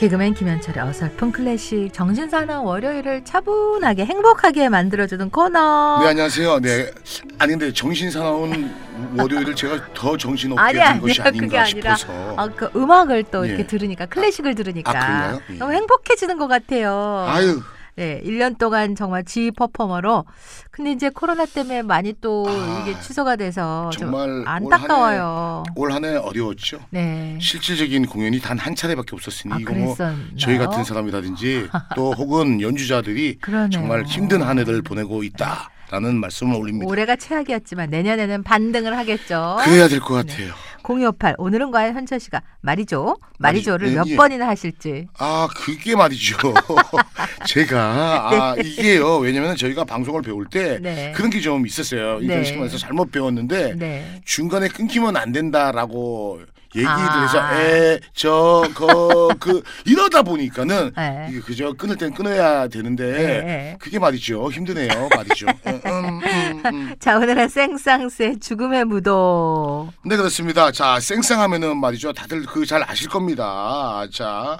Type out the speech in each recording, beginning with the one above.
개그맨 김현철의 어설픈 클래식 정신 사나운 월요일을 차분하게 행복하게 만들어주는 코너. 네 안녕하세요. 네 아니 근데 정신 사나운 월요일을 제가 더 정신 없게 아니, 한. 것이 그게 아닌가 아니라 싶어서. 아, 그 음악을 또 예. 이렇게 들으니까 클래식을 들으니까 아? 예. 너무 행복해지는 것 같아요. 아유 네, 1년 동안 정말 지 퍼포머로 근데 이제 코로나 때문에 많이 또 아, 이게 취소가 돼서 정말 좀 안타까워요. 올 한 해 어려웠죠. 네. 실질적인 공연이 단 한 차례밖에 없었으니 아, 이거 뭐? 저희 같은 사람이라든지 또 혹은 연주자들이 그러네요. 정말 힘든 한 해를 보내고 있다 라는 말씀을 올립니다. 올해가 최악이었지만 내년에는 반등을 하겠죠. 그래야 될 것 같아요. 028 오늘은 과연 현철 씨가 말이죠 말이죠를 말이- 몇 예. 번이나 하실지 아 그게 말이죠. 제가 아 이게요. 왜냐면 저희가 방송을 배울 때 네. 그런 게 좀 있었어요. 네. 이런 식으로 해서 잘못 배웠는데 네. 중간에 끊기면 안 된다라고 얘기를 아. 해서 에 저거 그 이러다 보니까는 네. 이게 그저 끊을 땐 끊어야 되는데 네. 그게 말이죠 힘드네요 말이죠. 음, 음, 음, 음. 자 오늘은 생쌍스의 죽음의 무도 네 그렇습니다. 자 생쌍하면은 말이죠 다들 그 잘 아실 겁니다. 자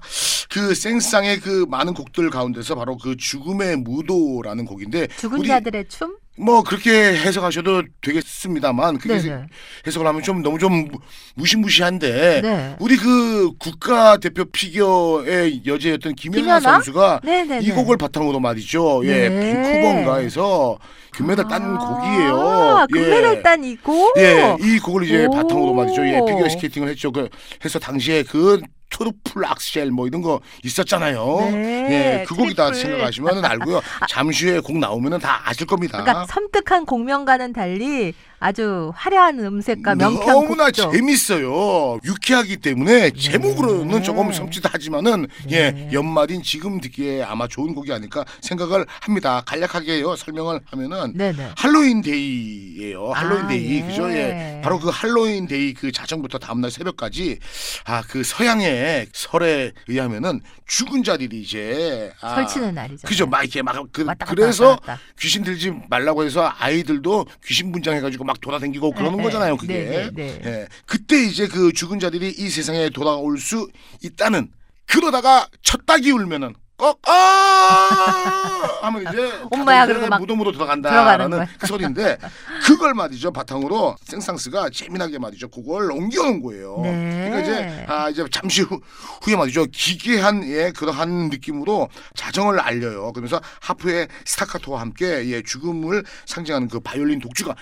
그 생쌍의 그 많은 곡들 가운데서 바로 그 죽음의 무도라는 곡인데 죽은 우리 자들의 춤? 뭐 그렇게 해석하셔도 되겠습니다만 그게 네네. 해석을 하면 좀 너무 좀 무- 무시무시한데 네. 우리 그 국가 대표 피겨의 여제였던 김연아 김연아? 선수가 네네네. 이 곡을 바탕으로 말이죠. 예, 네. 밴쿠버인가에서 금메달 딴 곡이에요. 아, 예. 금메달 딴 이 곡? 예, 이 곡을 이제 오. 바탕으로 말이죠. 예, 피겨 스케이팅을 했죠. 그 해서 당시에 그 트리플 악셀 뭐 이런 거 있었잖아요. 네, 예, 그 곡이다. 생각하시면 알고요. 잠시 후에 곡 나오면은 다 아실 겁니다. 그러니까 섬뜩한 곡명과는 달리 아주 화려한 음색과 명쾌한 너무나 곡조. 재밌어요. 유쾌하기 때문에 제목으로는 네. 조금 섬찟하지만은 네. 예 연말인 지금 듣기에 아마 좋은 곡이 아닐까 생각을 합니다. 간략하게요 설명을 하면은 네네. 할로윈 데이예요. 할로윈 아, 데이 예. 그죠? 예. 바로 그 할로윈 데이 그 자정부터 다음날 새벽까지 아 그 서양의 설에 의하면은 죽은 자들이 이제 아, 설치는 날이죠. 그죠? 막 이렇게 막 그, 왔다 갔다 그래서 왔다 갔다. 귀신 들지 말라고 해서 아이들도 귀신 분장해가지고 막 돌아다니고 그러는 네, 거잖아요. 네, 그게. 네, 네. 예. 그때 이제 그 죽은 자들이 이 세상에 돌아올 수 있다는 그러다가 첫 닭이 울면은 꼭 아! 하면 이제 엄마야, 이제 막 무덤으로 들어간다라는. 그 소리인데 그걸 말이죠 바탕으로 생상스가 재미나게 말이죠 그걸 옮겨놓은 거예요. 네. 그러니까 이제 아 이제 잠시 후, 후에 말이죠 기괴한 예 그러한 느낌으로 자정을 알려요. 그러면서 하프의 스타카토와 함께 예 죽음을 상징하는 그 바이올린 독주가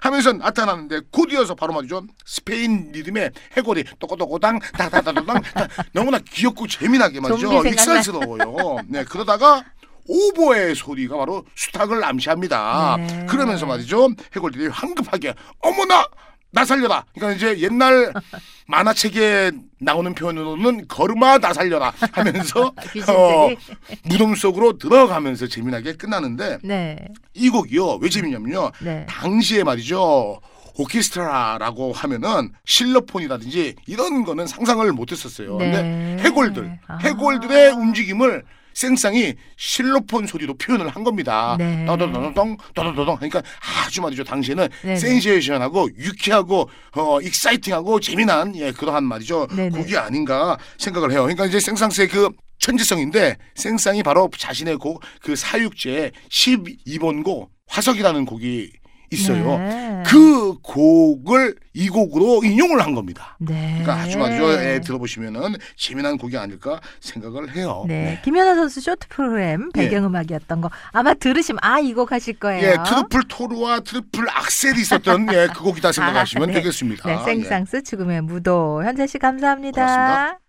하면서 나타나는데 곧이어서 바로 말이죠 스페인 리듬의 해골이 또꼬또꼬당 다다다다당 너무나 귀엽고 재미나게 말이죠. 익살스러워요. 네 그러다가 오보의 소리가 바로 수탉을 암시합니다. 네. 그러면서 말이죠 해골들이 황급하게 어머나 나 살려라. 그러니까 이제 옛날 만화책에 나오는 표현으로는 걸음아 나 살려라 하면서 귀신들이. 어, 무덤 속으로 들어가면서 재미나게 끝나는데 네. 이 곡이요 왜 재밌냐면요 네. 당시에 말이죠 오케스트라라고 하면은 실로폰이라든지 이런 거는 상상을 못했었어요. 네. 근데 해골들 아. 해골들의 움직임을 생쌍이 실로폰 소리로 표현을 한 겁니다. 네. 떠더더덩 떠더더덩 그러니까 아주 말이죠 당시에는 네네. 센세이션하고 유쾌하고 어 exciting하고 재미난 예 그러한 말이죠. 곡이 아닌가 생각을 해요. 그러니까 이제 생상스의 그 천재성인데 생상이 바로 자신의 곡 그 사육제 12번 곡 화석이라는 곡이 있어요. 네. 그 곡을 이 곡으로 인용을 한 겁니다. 네. 그러니까 아주 말이죠. 예, 들어보시면은 재미난 곡이 아닐까 생각을 해요. 네. 김연아 선수 쇼트 프로그램 예. 배경음악이었던 거 아마 들으시면 아 이 곡 하실 거예요. 예, 트리플 토르와 트리플 악셀이 있었던 예, 그 곡이다 생각하시면 아, 네. 되겠습니다. 네, 예. 생상스 죽음의 무도 현재 씨 감사합니다. 고맙습니다.